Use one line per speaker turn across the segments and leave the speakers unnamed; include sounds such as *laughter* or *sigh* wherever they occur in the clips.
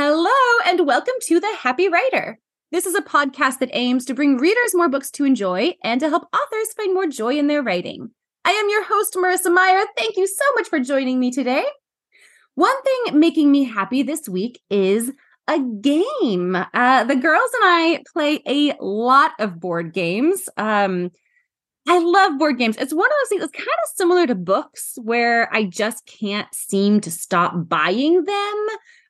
Hello, and welcome to The Happy Writer. This is a podcast that aims to bring readers more books to enjoy and to help authors find more joy in their writing. I am your host, Marissa Meyer. Thank you so much for joining me today. One thing making me happy this week is a game. Uh, the girls and I play a lot of board games. Um, I love board games. It's one of those things, it's kind of similar to books where I just can't seem to stop buying them.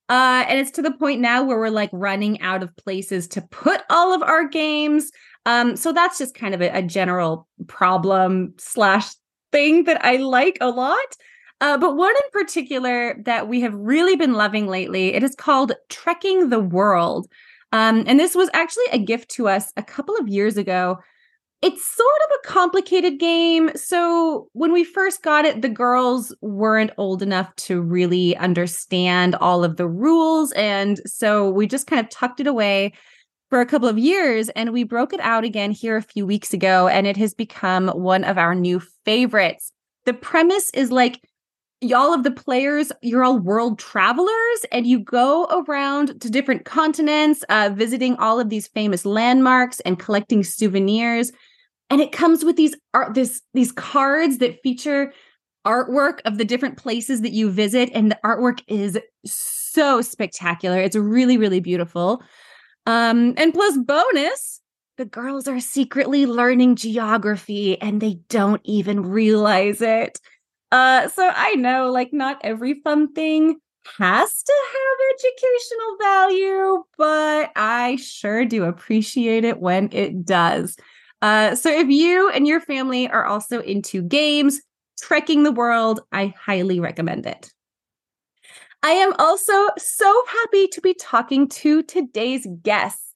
Uh, and it's to the point now where we're like running out of places to put all of our games. Um, so that's just kind of a, a general problem slash thing that I like a lot. Uh, but one in particular that we have really been loving lately, it is called Trekking the World. Um, and this was actually a gift to us a couple of years ago it's sort of a complicated game. So when we first got it, the girls weren't old enough to really understand all of the rules. And so we just kind of tucked it away for a couple of years and we broke it out again here a few weeks ago. And it has become one of our new favorites. The premise is like, y'all of the players you're all world travelers and you go around to different continents uh, visiting all of these famous landmarks and collecting souvenirs and it comes with these art this these cards that feature artwork of the different places that you visit and the artwork is so spectacular. It's really really beautiful. Um and plus bonus the girls are secretly learning geography and they don't even realize it. Uh so i know like not every fun thing has to have educational value but i sure do appreciate it when it does uh, so if you and your family are also into games, trekking the world, I highly recommend it. I am also so happy to be talking to today's guests.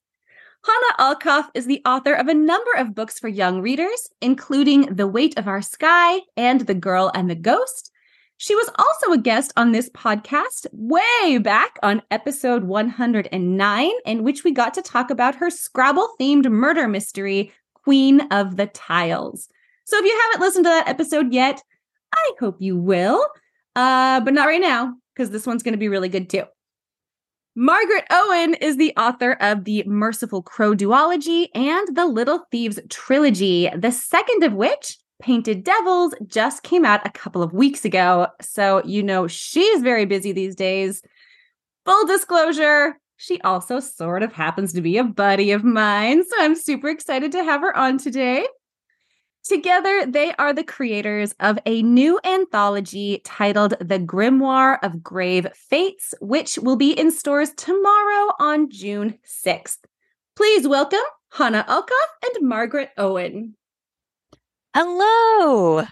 Hanna Alkaf is the author of a number of books for young readers, including The Weight of Our Sky and The Girl and the Ghost. She was also a guest on this podcast way back on episode 109, in which we got to talk about her Scrabble themed murder mystery, Queen of the Tiles. So if you haven't listened to that episode yet, I hope you will. Uh, but not right now, because this one's going to be really good too. Margaret Owen is the author of the Merciful Crow duology and the Little Thieves trilogy, the second of which, Painted Devils, just came out a couple of weeks ago. So, you know, she's very busy these days. Full disclosure, she also sort of happens to be a buddy of mine, so I'm super excited to have her on today. Together, they are the creators of a new anthology titled The Grimoire of Grave Fates, which will be in stores tomorrow on June 6th. Please welcome Hanna Alkaf and Margaret Owen.
Hello.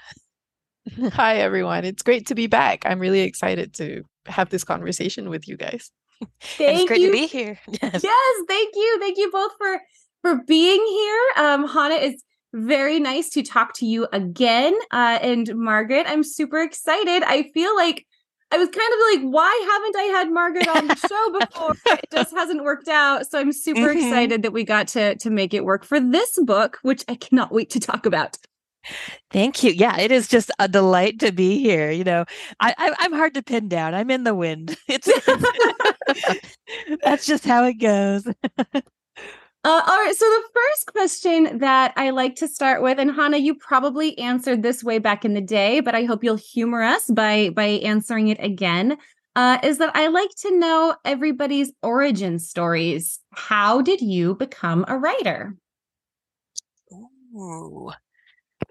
Hi, everyone. It's great to be back. I'm really excited to have this conversation with you guys. *laughs*
Thank
it's great
you.
to be here. *laughs*
Yes. yes, thank you. Thank you both for for being here. Um, Hanna is very nice to talk to you again. Uh, and Margaret, I'm super excited. I feel like I was kind of like, why haven't I had Margaret on the show *laughs* before? it just hasn't worked out. So I'm super mm-hmm. excited that we got to to make it work for this book, which I cannot wait to talk about.
Thank you. Yeah, it is just a delight to be here. You know, I, I am hard to pin down. I'm in the wind. *laughs* It's *laughs* that's just how it goes. *laughs*
uh, all right. So the first question that I like to start with, and Hanna, you probably answered this way back in the day, but I hope you'll humor us by by answering it again. Uh, is that I like to know everybody's origin stories. How did you become a writer?
Ooh.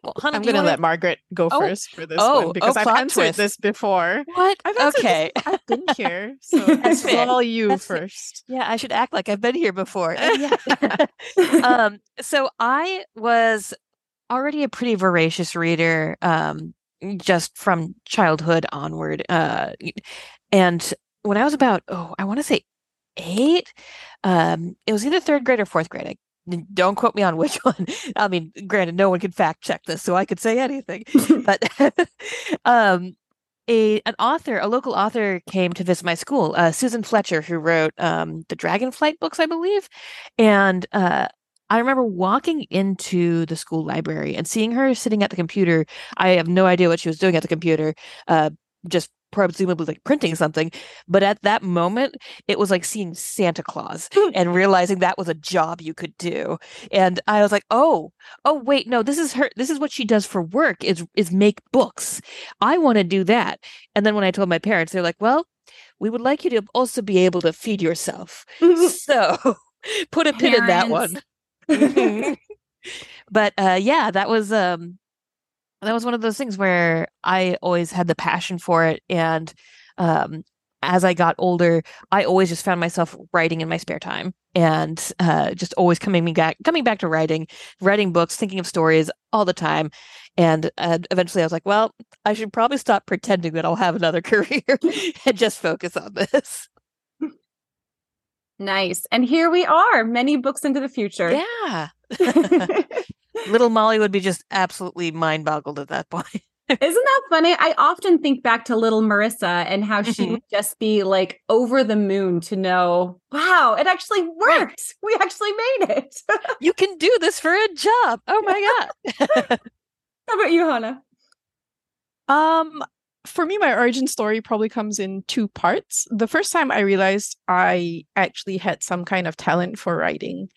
Well, I'm going to let Margaret go oh, first for this oh, one because oh, I've answered twist. this before.
What? I've
okay. This, I've been here. *laughs* So it's all you That's first.
Yeah, I should act like I've been here before. *laughs* Yeah. *laughs* um, so I was already a pretty voracious reader um, just from childhood onward. Uh, and when I was about, oh, I want to say eight, um, it was either third grade or fourth grade. I don't quote me on which *laughs* one. I mean, granted, no one can fact check this, so I could say anything. *laughs* but *laughs* um, a an author, a local author, came to visit my school. Uh, Susan Fletcher, who wrote um, the Dragonflight books, I believe, and uh, I remember walking into the school library and seeing her sitting at the computer. I have no idea what she was doing at the computer. Uh, just presumably like printing something. But at that moment, it was like seeing Santa Claus and realizing that was a job you could do. And I was like, oh, oh wait, no, this is her. This is what she does for work is is make books. I want to do that. And then when I told my parents, they're like, well, we would like you to also be able to feed yourself. *laughs* so *laughs* put a pin in that one. *laughs* but uh, yeah, that was um that was one of those things where I always had the passion for it. And um, as I got older, I always just found myself writing in my spare time and uh, just always coming back, coming back to writing, writing books, thinking of stories all the time. And uh, eventually I was like, well, I should probably stop pretending that I'll have another *laughs* career and just focus on this.
Nice. And here we are, many books into the future.
Yeah. *laughs* *laughs* Little Molly would be just absolutely mind boggled at that *laughs* point.
Isn't that funny? I often think back to little Marissa and how she mm-hmm. would just be like over the moon to know, wow, it actually worked. *laughs* We actually made it. *laughs*
you can do this for a job. Oh my
God. how about you, Hanna?
Um, for me, my origin story probably comes in two parts. The first time I realized I actually had some kind of talent for writing,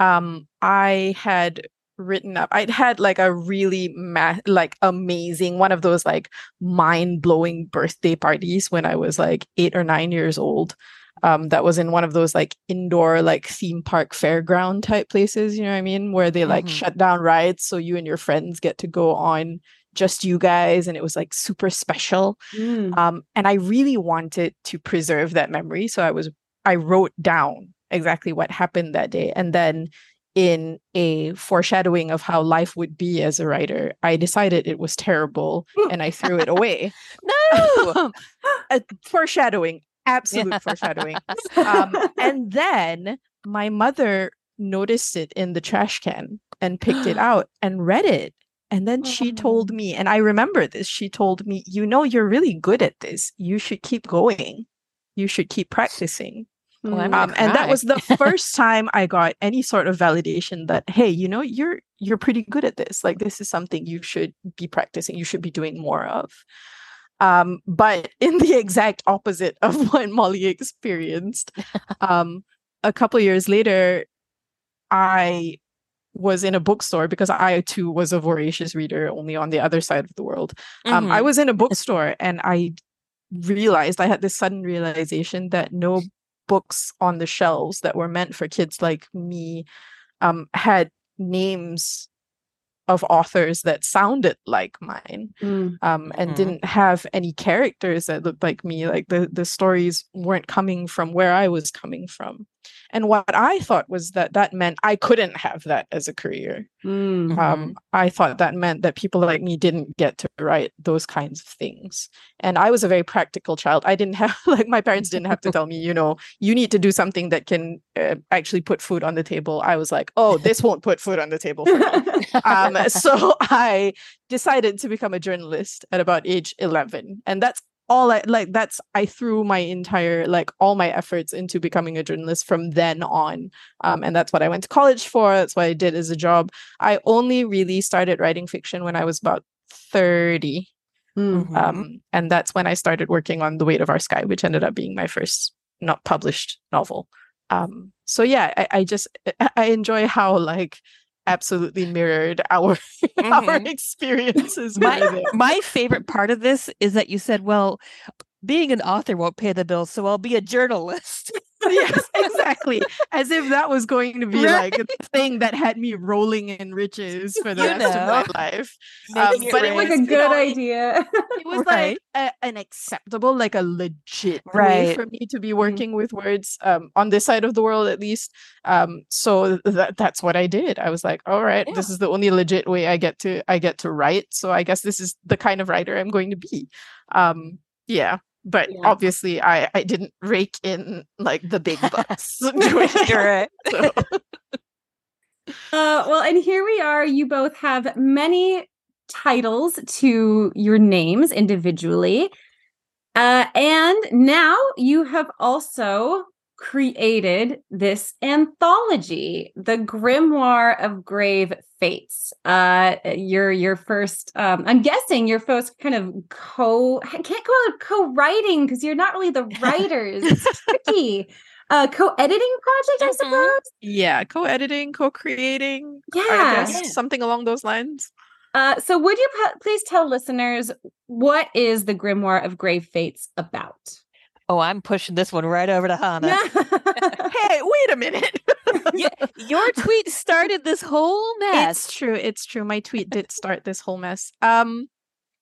um, I had written up. I'd had like a really ma- like amazing one of those like mind blowing birthday parties when I was like eight or nine years old. Um, that was in one of those like indoor like theme park fairground type places. You know what I mean? Where they like mm-hmm. shut down rides so you and your friends get to go on just you guys and it was like super special mm. um, and i really wanted to preserve that memory so i was i wrote down exactly what happened that day and then in a foreshadowing of how life would be as a writer, I decided it was terrible *laughs* and I threw it away.
no, *laughs*
foreshadowing, absolute foreshadowing. Um, and *laughs* then my mother noticed it in the trash can and picked it out *gasps* and read it. And then she told me, and I remember this, she told me, you know, you're really good at this. You should keep going. You should keep practicing. Well, um, and that was the *laughs* first time I got any sort of validation that hey, you know, you're you're pretty good at this. Like this is something you should be practicing. You should be doing more of. Um, but *laughs* in the exact opposite of *laughs* what Molly experienced, um, a couple years later, I was in a bookstore because I too was a voracious reader, only on the other side of the world. Um, mm-hmm. I was in a bookstore and I realized I had this sudden realization that no books on the shelves that were meant for kids like me um, had names of authors that sounded like mine mm. um, and mm. didn't have any characters that looked like me like the the stories weren't coming from where i was coming from and what I thought was that that meant I couldn't have that as a career. Mm-hmm. Um, I thought that meant that people like me didn't get to write those kinds of things. And I was a very practical child. I didn't *laughs* have, like, my parents didn't have to tell me, you know, you need to do something that can uh, actually put food on the table. I was like, oh, this *laughs* won't put food on the table um, *laughs* so I decided to become a journalist at about age 11. And that's all I like that's I threw my entire like all my efforts into becoming a journalist from then on. Um, and that's what I went to college for. That's what I did as a job. I only really started writing fiction when I was about 30. Mm-hmm. Um, and that's when I started working on The Weight of Our Sky, which ended up being my first not published novel. Um, so yeah, I, I just I enjoy how like absolutely mirrored our *laughs* mm-hmm. our experiences.
My, my favorite part of this is that you said, "Well, being an author won't pay the bills, so I'll be a journalist." *laughs* *laughs*
yes, exactly. As if that was going to be right. like a thing that had me rolling in riches for the you rest know. of my life.
Um, but it was a good know, idea.
It was right. like a, an acceptable, like a legit right. way for me to be mm-hmm. working mm-hmm. with words um, on this side of the world, at least. Um, so that that's what I did. I was like, all right, yeah. this is the only legit way I get to I get to write. So I guess this is the kind of writer I'm going to be. Um, yeah but yeah. obviously I I didn't rake in like the big bucks *laughs* *laughs* doing *laughs* it. So.
Uh, well, and here we are. You both have many titles to your names individually. Uh, and now you have also created this anthology, The Grimoire of Grave Fates. Uh your your first um I'm guessing your first kind of co I can't call it co-writing because you're not really the *laughs* writers. it's tricky. Uh co-editing project, I
Mhm.
suppose.
Yeah, co-editing, co-creating.
Yeah.
guess
Yeah.
something along those lines.
Uh so would you pa- please tell listeners what is The Grimoire of Grave Fates about?
Oh, I'm pushing this one right over to Hanna. *laughs* *laughs*
Hey, wait a minute. *laughs*
Yeah, Your tweet started this whole mess.
It's true. It's true. My tweet did start this whole mess. Um,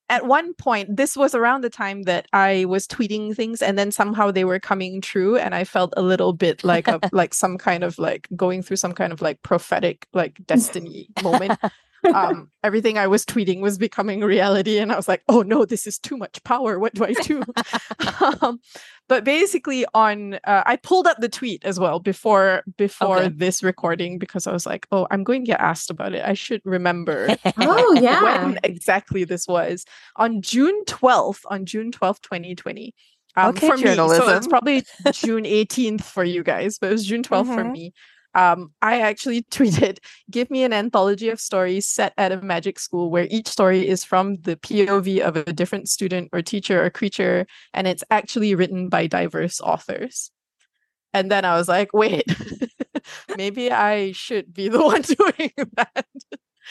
at one point, this was around the time that I was tweeting things, and then somehow they were coming true, and I felt a little bit like a like some kind of like going through some kind of like prophetic like destiny moment. Um, everything I was tweeting was becoming reality, and I was like, "Oh no, this is too much power. What do I do?" *laughs* *laughs* um, but basically, on uh, I pulled up the tweet as well before before
Okay.
this recording because I was like, "Oh, I'm going to get asked about it. I should remember." *laughs*
oh yeah.
when exactly this was on June 12th, on June 12th, 2020. Um,
Okay,
for me, so it's probably June 18th for you guys, but it was June 12th for
Mhm.
me. Um, I actually *laughs* tweeted, "Give me an anthology of stories set at a magic school where each story is from the POV of a different student or teacher or creature, and it's actually written by diverse authors." And then I was like, "Wait, *laughs* maybe I should be the *laughs* one doing that."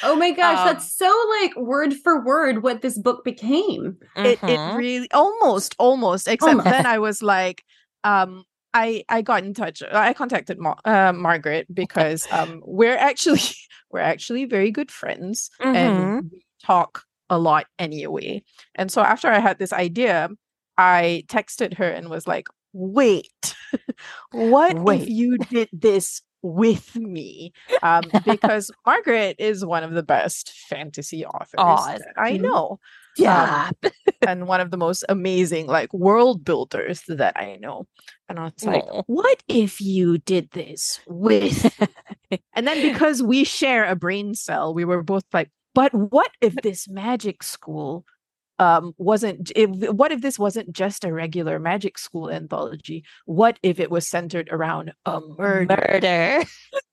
Oh my gosh,
Um,
that's so like word for word what this book became.
it, it
Mhm.
really almost almost except
Almost.
then i was like um i i got in touch i contacted Mar- uh, margaret because um we're actually *laughs* we're actually very good friends
Mhm.
and we talk a lot anyway and so after i had this idea i texted her and was like wait *laughs* what if you did this with me um *laughs* because margaret is one of the best fantasy authors
Aw,
that i know
Yeah.
and one of the most amazing like world builders that I know. And I was like,
Aw.
what if you did this with? *laughs* and then because we share a brain cell, we were both like, but what if this magic school um wasn't if what if this wasn't just a regular magic school anthology what if it was centered around a murder,
Murder.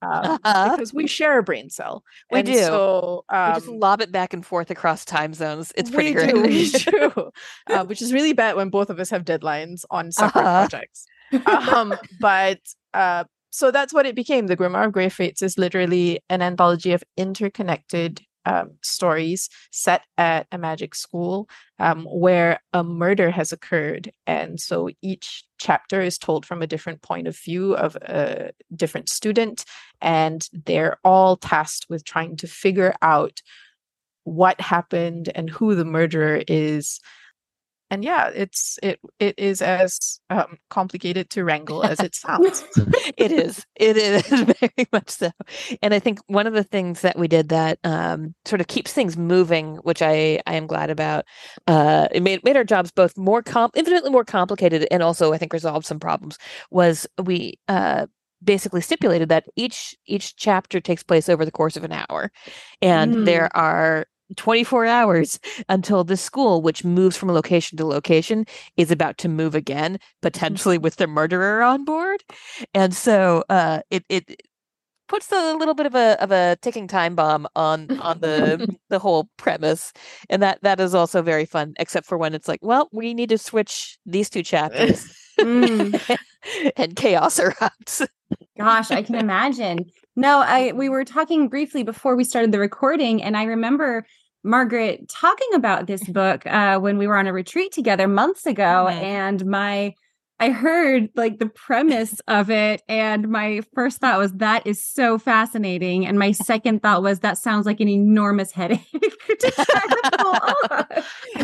Um,
Uh-huh.
because we share a brain cell
We
And
do.
so
we just
um,
lob it back and forth across time zones. It's pretty
we
great.
Do, we do. *laughs* Uh, which is really bad when both of us have deadlines on separate
Uh-huh.
projects. Um, but uh, so that's what it became. The Grimoire of Grave Fates is literally an anthology of interconnected um, stories set at a magic school um, where a murder has occurred. And so each chapter is told from a different point of view of a different student. And they're all tasked with trying to figure out what happened and who the murderer is and yeah it's it it is as um, complicated to wrangle as it sounds *laughs*
it is. It is *laughs* very much so. And I think one of the things that we did that um, sort of keeps things moving, which I, I am glad about, uh, it made, made our jobs both more com- infinitely more complicated and also I think resolved some problems was we uh, basically stipulated that each each chapter takes place over the course of an hour and
Mm.
there are 24 hours until the school which moves from location to location is about to move again potentially with the murderer on board. And so uh it it puts a little bit of a of a ticking time bomb on on the *laughs* the whole premise. And that that is also very fun except for when it's like well we need to switch these two chapters.
Mm, *laughs*
and chaos erupts.
Gosh, I can imagine. No, I we were talking briefly before we started the recording, and I remember Margaret talking about this *laughs* book uh, when we were on a retreat together months ago,
Mhm.
and my I heard like the premise of it, and my first thought was that is so fascinating, and my second thought was that sounds like an enormous headache *laughs* to try to pull *laughs* off.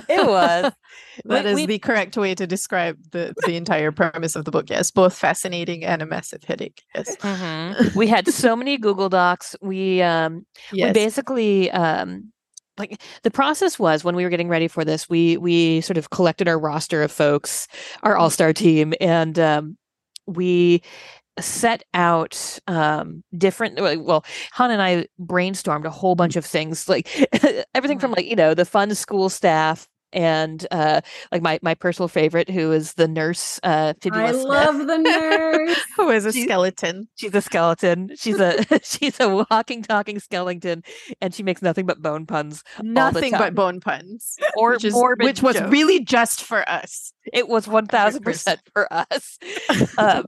it was
that
We-
is
we-
the correct way to describe the the entire premise of the book yes both fascinating and a massive headache yes
Mhm. we had so many google docs we um we
yes
basically um like the process was when we were getting ready for this we we sort of collected our roster of folks our all-star team and um we set out um different well well, han and i brainstormed a whole bunch of things like *laughs* everything from like you know the fun school staff and uh, like my my personal favorite, who is the nurse, uh, Fibula
I
Smith.
love the nurse. *laughs*
Who is a
She's-
skeleton?
She's a skeleton. She's a *laughs* *laughs* she's a walking, talking skeleton, and she makes nothing but bone puns.
Nothing but bone puns.
Or
which, is, which was
jokes.
really just for us.
It was one thousand percent for us, um,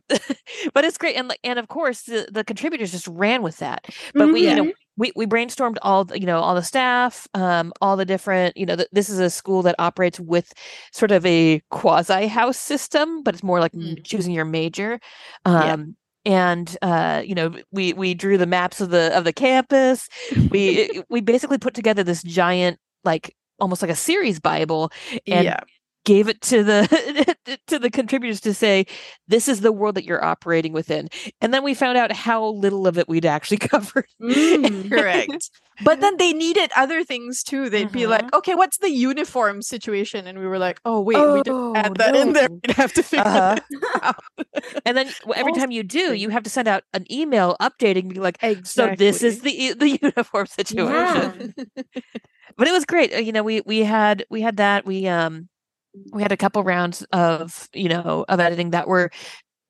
but it's great, and and of course the, the contributors just ran with that. But we, you know. We we brainstormed all the, you know all the staff, um, all the different you know th- this is a school that operates with sort of a quasi house system, but it's more like
Mm.
choosing your major.
Yeah.
Um, and uh, you know we we drew the maps of the of the campus. We *laughs* we basically put together this giant like almost like a series bible and
yeah.
Gave it to the *laughs* to the contributors to say this is the world that you're operating within and then we found out how little of it we'd actually *laughs* covered
Mm.
Correct. *laughs* But then they needed other things too. They'd be like, okay, what's the uniform situation? And we were like, oh, wait, we didn't add
Oh,
that in there. We'd have to figure
Uh-huh.
that out.
and then every time you do you have to send out an email updating be like so this is the the uniform situation but it was great Uh, you know we we had we had that we um we had a couple rounds of you know of editing that were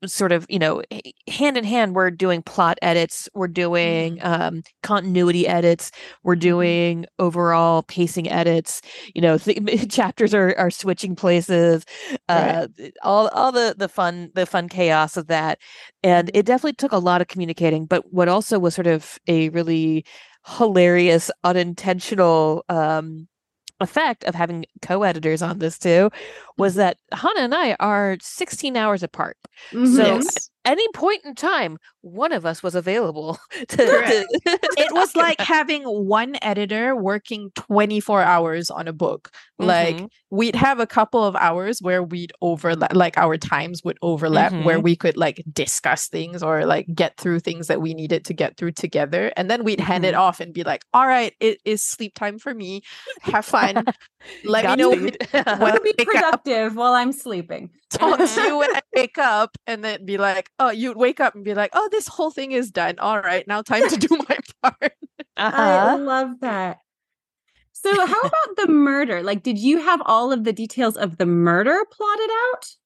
sort of you know hand in hand we're doing plot edits we're doing um continuity edits we're doing overall pacing edits you know th- *laughs* chapters are are switching places uh all all the the fun the fun chaos of that and it definitely took a lot of communicating but what also was sort of a really hilarious unintentional um effect of having co-editors on this too was that Hanna and I are 16 hours apart.
Mhm.
So
Yes.
Any point in time, one of us was available *laughs* to, to- *laughs*
it was like having one editor working 24 hours on a book. Like
Mhm.
we'd have a couple of hours where we'd overlap, like our times would overlap, where we could like discuss things or like get through things that we needed to get through together. And then we'd hand it
Mhm.
off and be like, all right, it is sleep time for me. Have fun. *laughs* Let me know when,
Godspeed.
when
be
I wake up.
productive while I'm sleeping.
Talk to you when I wake up, and then be like, oh, you'd wake up and be like, oh, this whole thing is done. All right, now time to do *laughs* my part.
I
Uh-huh.
love that. So, how about the murder? Like, did you have all of the details of the murder plotted out?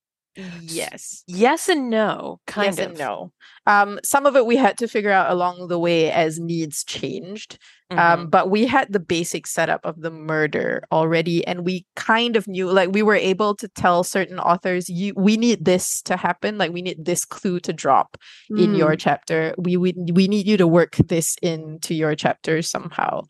Yes.
Yes and no, kind
yes
of.
and no. Um, some of it we had to figure out along the way as needs changed.
Mhm.
Um, but we had the basic setup of the murder already, and we kind of knew, like, we were able to tell certain authors, "You, we need this to happen. Like, we need this clue to drop in
Mm.
your chapter. We we we need you to work this into your chapter somehow."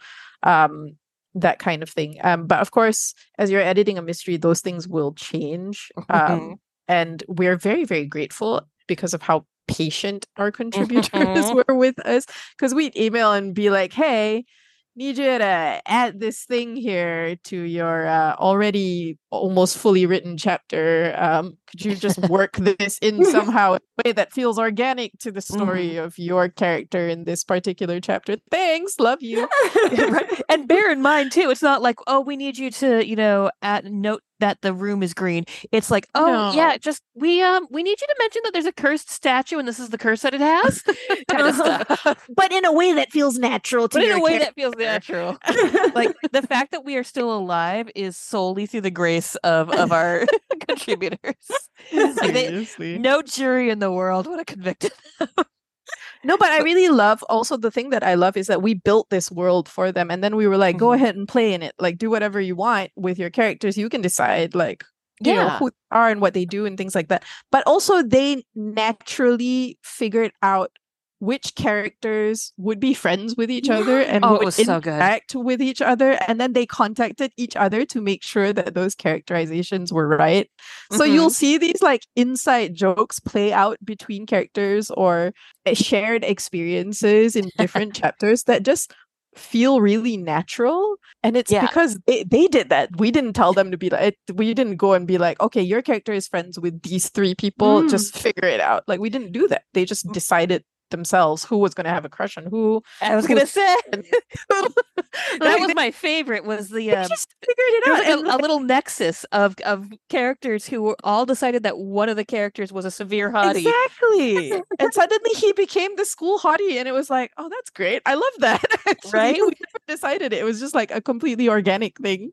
Um, that kind of thing. Um, but of course, as you're editing a mystery, those things will change. Um, and we're very very grateful because of how patient our contributors *laughs*
Mhm.
were with us because we'd email and be like hey need you to add this thing here to your uh, already almost fully written chapter um, could you just work this in *laughs* somehow in a way that feels organic to the story of your character in this particular chapter thanks love you *laughs*
right. And bear in mind too, it's not like, oh, we need you to, you know, at note that the room is green. It's like, oh yeah, just we um we need you to mention that there's a cursed statue and this is the curse that it has. *laughs* kind of stuff. *laughs*
but in a way that feels natural to
But in a way
character.
that feels natural. *laughs* like the fact that we are still alive is solely through the grace of of our contributors. Like they, no jury in the world would have convicted.
No, but I really love also the thing that I love is that we built this world for them and then we were like, go
Mhm.
ahead and play in it. Like do whatever you want with your characters. You can decide like you know
Yeah.
who they are and what they do and things like that. But also they naturally figured out which characters would be friends with each other *gasps* and
Oh,
would
was so good.
interact with each other. And then they contacted each other to make sure that those characterizations were right. So you'll see these like inside jokes play out between characters or shared experiences in different *laughs* chapters that just feel really natural and it's
Yeah.
because they, they did that we didn't tell them to be like it- we didn't go and be like okay your character is friends with these three people
Mm.
just figure it out like we didn't do that they just decided themselves who was going to have a crush on who
I was gonna say *laughs* *laughs*
that
that was my favorite. Was the um,
just figured it out
was like
and,
a, a little nexus of of characters who were all decided that one of the characters was a severe hottie.
Exactly. *laughs* and suddenly he became the school hottie, and it was like, oh, that's great. I love that. actually.
Right?
We never decided it. It was just like a completely organic thing.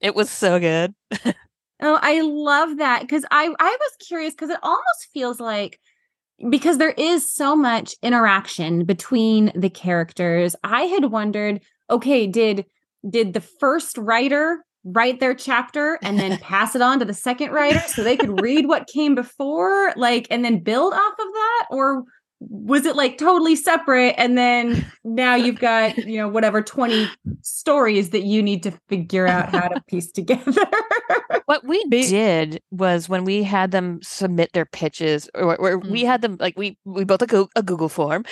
It was so good.
oh, I love that because I I was curious because it almost feels like because there is so much interaction between the characters. I had wondered, okay, did did the first writer write their chapter and then *laughs* pass it on to the second writer so they could read what came before like and then build off of that or was it like totally separate and then now you've got you know whatever 20 stories that you need to figure out how to piece together
what we did was when we had them submit their pitches or, or mm-hmm. we had them like we we built a, go- a google form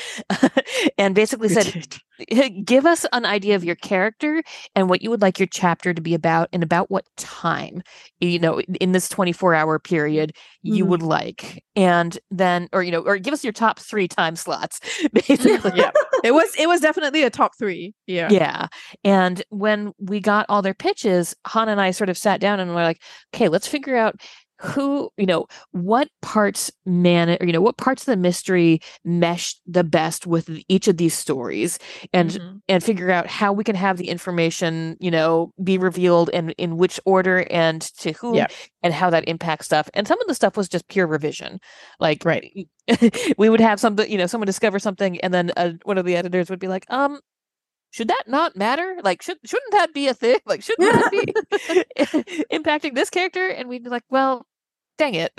*laughs* and basically said *laughs* give us an idea of your character and what you would like your chapter to be about and about what time you know in this 24 hour period you mm. would like. And then or you know or give us your top three time slots *laughs* basically.
Yeah. It was it was definitely a top three. Yeah.
Yeah. And when we got all their pitches hanna and i sort of sat down and we're like okay let's figure out who you know what parts man or you know what parts of the mystery mesh the best with each of these stories and mm-hmm. and figure out how we can have the information you know be revealed and in which order and to whom yeah. and how that impacts stuff and some of the stuff was just pure revision like
right *laughs*
we would have something you know someone discover something and then uh, one of the editors would be like um should that not matter? Like, should shouldn't that be a thing? *laughs* Like, shouldn't that be *laughs* *laughs* impacting this character? And we'd be like, well, dang it.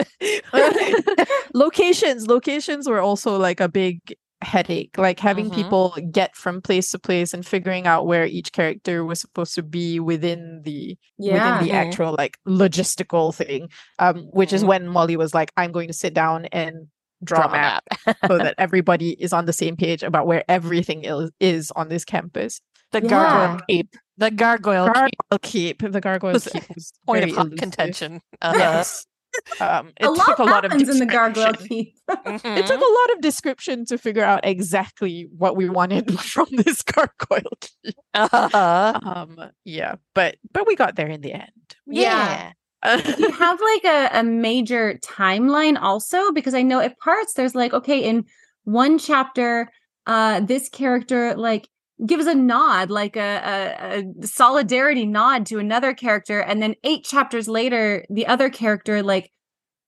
locations, locations were also like a big headache like having mm-hmm. people get from place to place and figuring out where each character was supposed to be within the yeah. within the actual like logistical thing um which is mm-hmm. when molly was like i'm going to sit down and draw, draw map, map. *laughs* so that *laughs* everybody is on the same page about where everything is, is on this campus
the yeah. gargoyle keep the gargoyle,
gargoyle keep. keep. the gargoyle keep
was point of elusive. contention
uh-huh. yes
um, it a took a lot of in the gargoyle keep.
mm-hmm. *laughs* It took a lot of description to figure out exactly what we wanted from this gargoyle keep. Uh-huh. Um, yeah, but but we got there in the end.
Yeah. yeah. *laughs* you have like a, a major timeline also because I know at parts there's like okay in one chapter uh this character like gives a nod, like a, a, a, solidarity nod to another character, and then eight chapters later, the other character like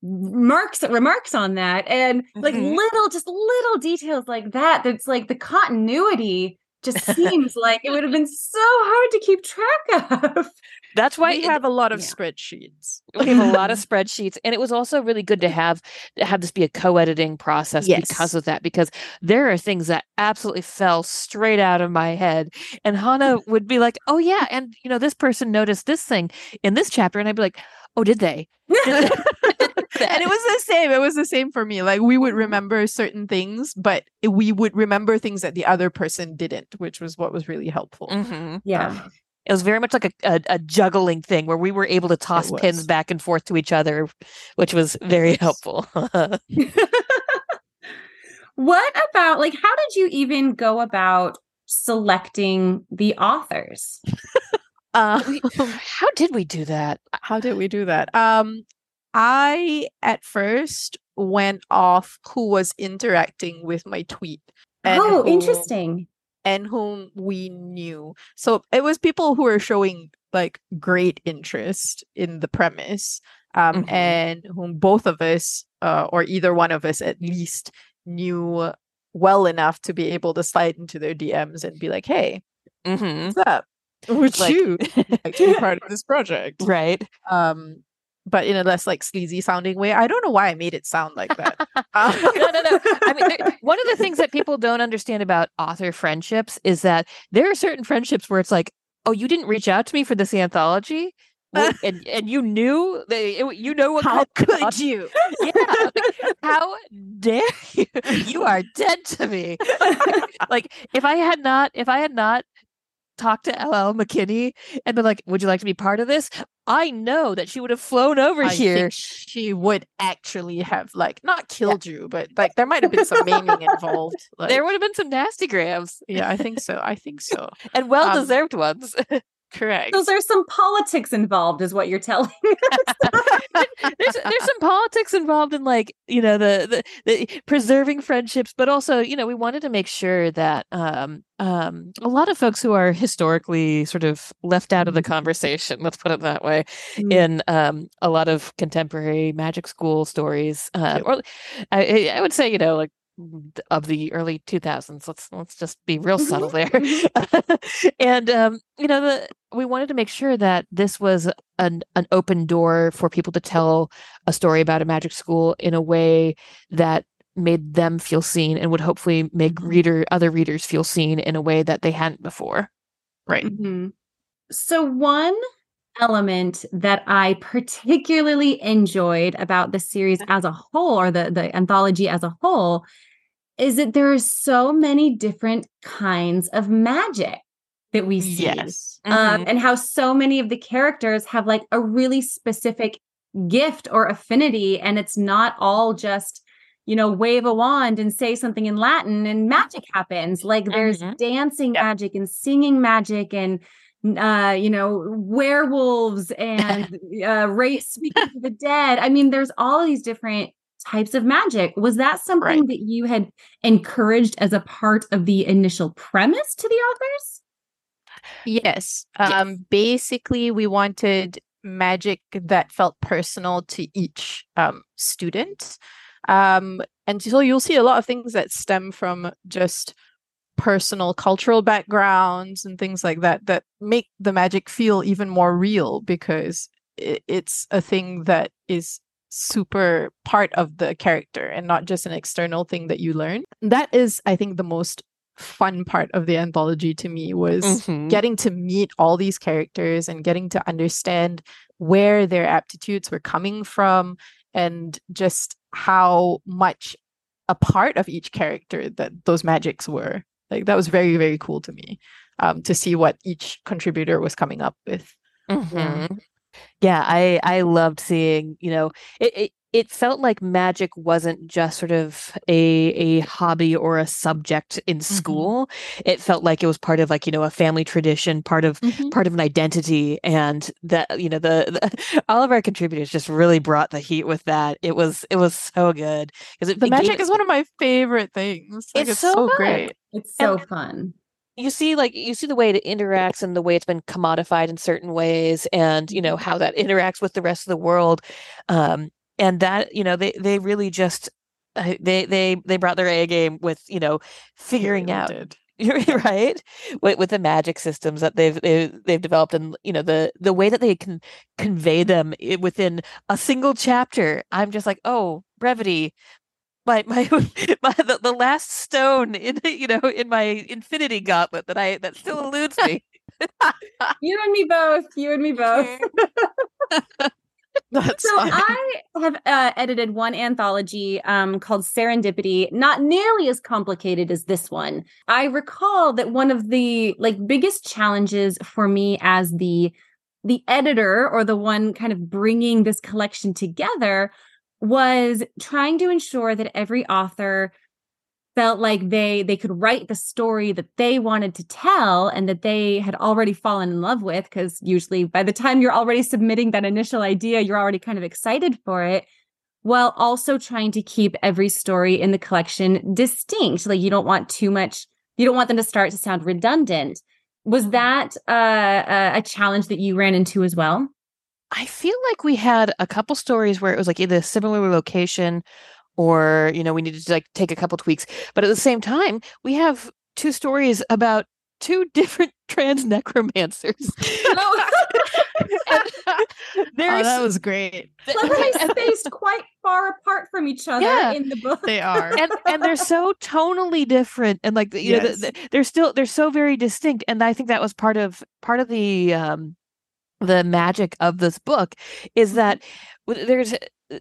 marks remarks on that, and like mm-hmm. little, just little details like that. That's like the continuity just *laughs* seems like it would have been so hard to keep track of.
That's why we have a lot of yeah. spreadsheets.
We have a lot of *laughs* spreadsheets, and it was also really good to have to have this be a co-editing process yes. because of that. Because there are things that absolutely fell straight out of my head, and Hanna would be like, "Oh yeah," and you know, this person noticed this thing in this chapter, and I'd be like, "Oh, did they?" *laughs* *laughs*
and it was the same. It was the same for me. Like we would mm-hmm. remember certain things, but we would remember things that the other person didn't, which was what was really helpful.
Mm-hmm. Yeah. Um,
it was very much like a, a, a, juggling thing where we were able to toss pins back and forth to each other, which was very helpful. *laughs* *laughs*
what about like how did you even go about selecting the authors? *laughs*
uh, how did we do that?
How did we do *sighs* that? Um, I at first went off who was interacting with my tweet.
oh, who, interesting
and whom we knew. So it was people who were showing like great interest in the premise, um, mm-hmm. and whom both of us, uh, or either one of us at least, knew well enough to be able to slide into their DMs and be like, "Hey, mm-hmm. what's up? Would like, you *laughs* like to be part of this project?" *laughs*
Right.
Um, but in a less like sleazy sounding way. I don't know why I made it sound like that.
Uh, *laughs* no, no, no. I mean, *laughs* one of the things that people don't understand about author friendships is that there are certain friendships where it's like, oh, you didn't reach out to me for this anthology. *laughs* And and you knew that you know what
how could you
yeah like, how dare you you are dead to me like if i had not if i had not talk to LL McKinney and been like, "Would you like to be part of this?" I know that she would have flown over
I
here.
she would actually have like not killed yeah. you, but like there might have been some maiming involved. *laughs* Like,
there would have been some nasty grams.
Yeah, I think so. I think so. *laughs*
and well deserved um, ones. *laughs*
Correct.
So there's some politics involved, is what you're telling *laughs* *laughs*
there's there's some politics involved in like you know the, the the preserving friendships, but also you know we wanted to make sure that um um a lot of folks who are historically sort of left out of the conversation, *laughs* let's put it that way,
Mm.
in um a lot of contemporary magic school stories, uh, or I, I would say you know like of the early 2000s let's let's just be real subtle there *laughs* and um you know the we wanted to make sure that this was an an open door for people to tell a story about a magic school in a way that made them feel seen and would hopefully make reader other readers feel seen in a way that they hadn't before
Right.
Mhm. So, one element that I particularly enjoyed about the series as a whole, or the, the anthology as a whole, is that there are so many different kinds of magic that we see.
Yes.
Um,
Mhm.
and how so many of the characters have like a really specific gift or affinity, and it's not all just you know, wave a wand and say something in Latin and magic happens. Like there's
Mhm.
dancing
Yep.
magic and singing magic and uh, you know, werewolves and *laughs* uh race speaking to the dead. I mean, there's all these different types of magic. Was that something
Right.
that you had encouraged as a part of the initial premise to the authors?
Yes.
Yes.
Um basically we wanted magic that felt personal to each um student. Um and so you'll see a lot of things that stem from just personal cultural backgrounds and things like that that make the magic feel even more real because it's a thing that is super part of the character and not just an external thing that you learn. That is I think the most fun part of the anthology to me was
Mhm.
getting to meet all these characters and getting to understand where their aptitudes were coming from and just how much a part of each character that those magics were like that was very very cool to me um, to see what each contributor was coming up with
Mhm. Yeah, I I loved seeing, you know, it, it it felt like magic wasn't just sort of a a hobby or a subject in school. It felt like it was part of like, you know, a family tradition, part of part of an identity and that you know the, the *laughs* all of our contributors just really brought the heat with that. It was it was so good because
the
it gave
magic
it-
is one of my favorite things like,
It's
it's,
so
so, great
It's so
And-
fun.
you see like you see the way it interacts and the way it's been commodified in certain ways and you
Mm-hmm.
know how that interacts with the rest of the world um and that you know they they really just uh, they they they brought their A game with you know figuring
They
out
did. *laughs*
right with, with the magic systems that they've, they've they've developed and you know the the way that they can convey them within a single chapter i'm just like oh brevity my my, *laughs* my the, the last stone in *laughs* you know in my infinity gauntlet that i that still eludes me
You and me both. You and me both. *laughs*
that's
So
fine.
I have uh, edited one anthology um, called Serendipity, not nearly as complicated as this one. I recall that one of the like biggest challenges for me as the the editor or the one kind of bringing this collection together was trying to ensure that every author felt like they they could write the story that they wanted to tell and that they had already fallen in love with because usually by the time you're already submitting that initial idea you're already kind of excited for it while also trying to keep every story in the collection distinct. Like you don't want too much you don't want them to start to sound redundant. Was that uh, a- a challenge that you ran into as well?
I feel like we had a couple stories where it was like either a similar location or you know we needed to like take a couple tweaks. But at the same time we have two stories about two *laughs* different trans necromancers. *laughs*
Oh,
there's
that was great.
Cleverly spaced quite far apart from each other
Yeah.
in the book.
They are.
And and they're so tonally different and like you know the, the, they're still they're so very distinct. And i think that was part of part of the um the magic of this book is that there's uh,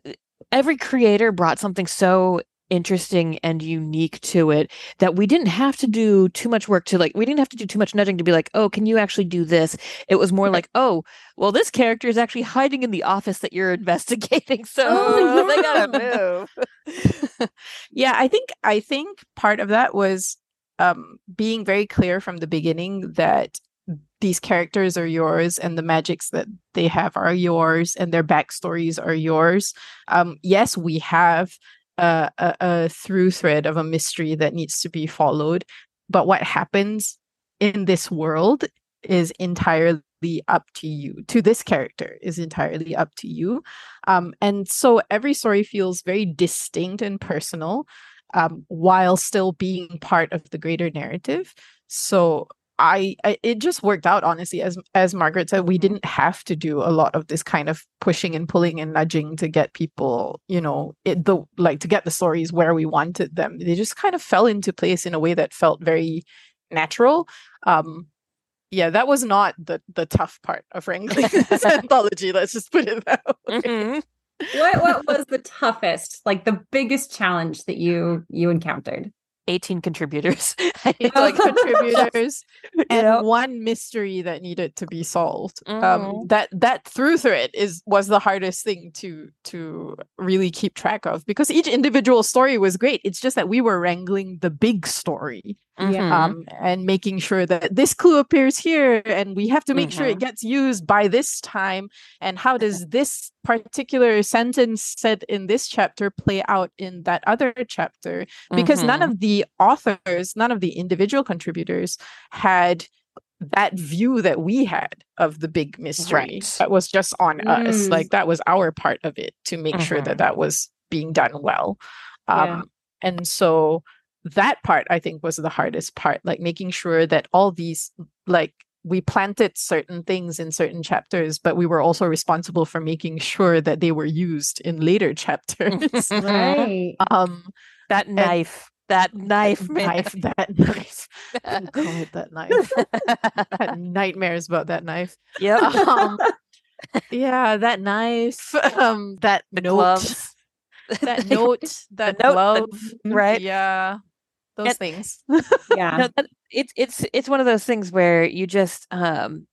every creator brought something so interesting and unique to it that we didn't have to do too much work to like we didn't have to do too much nudging to be like oh can you actually do this? It was more like oh well this character is actually hiding in the office that you're *laughs* investigating so
Oh, *laughs*
they
yeah.
gotta move. *laughs*
Yeah i think i think part of that was um being very clear from the beginning that these characters are yours and the magics that they have are yours and their backstories are yours. Um, yes, we have a, a, a through thread of a mystery that needs to be followed, but what happens in this world is entirely up to you to this character is entirely up to you um, and so every story feels very distinct and personal um, while still being part of the greater narrative so I, I, it just worked out honestly as as margaret said we didn't have to do a lot of this kind of pushing and pulling and nudging to get people you know it the like to get the stories where we wanted them they just kind of fell into place in a way that felt very natural um yeah that was not the the tough part of wrangling this *laughs* *laughs* anthology let's just put it that way
Mhm.
what what was the toughest, like the biggest challenge that you you encountered?
18 contributors. *laughs*
like contributors *laughs* and
Yeah.
one mystery that needed to be solved um
Mhm.
that that through thread is was the hardest thing to to really keep track of because each individual story was great it's just that we were wrangling the big story
Mhm.
um and making sure that this clue appears here and we have to make sure it
Mhm.
gets used by this time and how does *laughs* this particular sentence said in this chapter play out in that other chapter because none
Mhm.
of the authors, none of the individual contributors had that view that we had of the big mystery.
Right.
That was just on us.
Mm.
Like that was our part of it to make sure that
Mhm.
that was being done well. Um,
Yeah.
And so that part, I think, was the hardest part, like making sure that all these, like, we planted certain things in certain chapters, but we were also responsible for making sure that they were used in later *laughs* chapters. *laughs*
Right.
um,
that knife. That knife, man.
knife, that *laughs* knife. Oh God, that knife. I had nightmares about that knife.
yep.
Um, yeah, that knife. Um, that
The
note,
gloves.
that note, that
note, the-
glove.
right?
Yeah, those
And-
things.
Yeah.
No, that- it's it's it's one of those things where you just um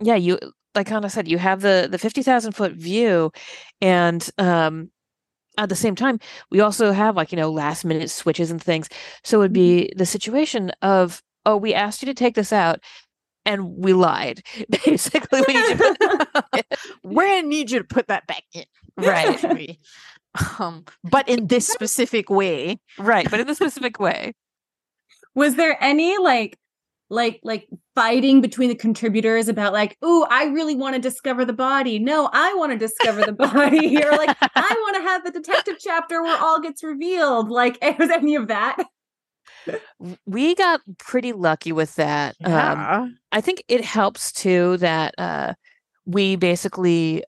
yeah you like Hanna said you have the the 50,000 foot view and um at the same time we also have like you know last minute switches and things so it would be the situation of oh we asked you to take this out and we lied *laughs* basically we need to put
We're gonna need you to put that back in, *laughs*
right. *laughs*
Um, but in this specific way.
right but in a specific way.
Was there any like like like fighting between the contributors about like oh, i really want to discover the body. No i want to discover the body. Or like *laughs* i want to have the detective chapter where all gets revealed. Like *laughs* was any of that?
We got pretty lucky with that. Um I think it helps too that uh, we basically w-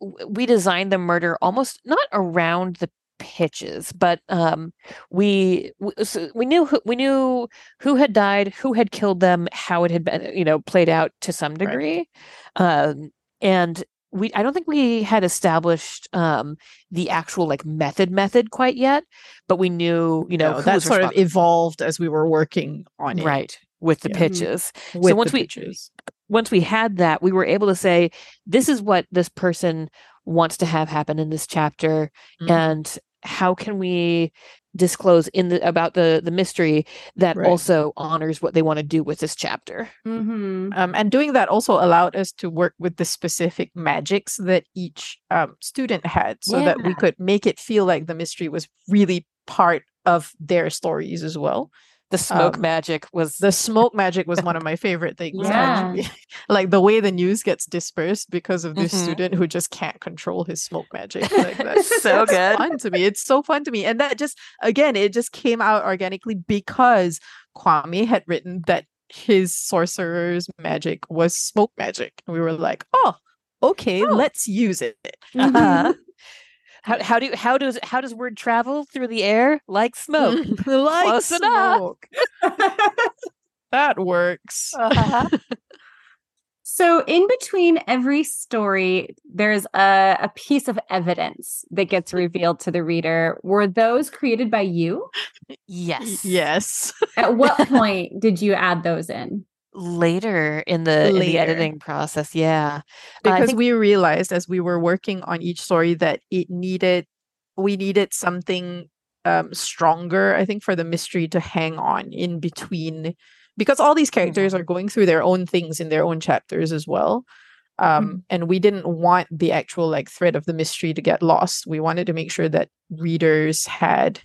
we designed the murder almost not around the pitches, but um, we so we knew who, we knew who had died, who had killed them, how it had been you know played out to some
Right.
degree, um, and we I don't think we had established um, the actual like method method quite yet, but we knew you know
No, that sort of evolved as we were working on it.
right with the
Yeah.
Pitches
with
once
the
we-
pitches.
Once we had that, we were able to say, this is what this person wants to have happen in this chapter,
Mhm.
and how can we disclose in the about the the mystery that
Right.
also honors what they want to do with this chapter.
mm-hmm.
Um, and doing that also allowed us to work with the specific magics that each um, student had so that we could make it feel like the mystery was really part of their stories as well.
The smoke
Um,
magic was
The smoke magic was one of my favorite *laughs* things.
Yeah. *laughs*
like the way the news gets dispersed because of this
Mhm.
student who just can't control his smoke magic. Like *laughs* that's
so
that's
good.
fun to me. It's so fun to me. And that just again, it just came out organically because Kwame had written that his sorcerer's magic was smoke magic. And we were like, oh, okay,
Oh.
let's use it.
Uh-huh. How, how do how does how does word travel through the air like smoke? *laughs*
like
Close
smoke. *laughs* That works.
Uh-huh. *laughs*
So, in between every story, there's a, a piece of evidence that gets revealed to the reader. Were those created by you?
yes.
Yes.
At what point did you add those in?
Later in the in the editing process, yeah.
Because
think-
we realized as we were working on each story that it needed we needed something um stronger i think for the mystery to hang on in between because all these characters are going through their own things in their own chapters as well. Um,
Mhm.
and we didn't want the actual like thread of the mystery to get lost. We wanted to make sure that readers had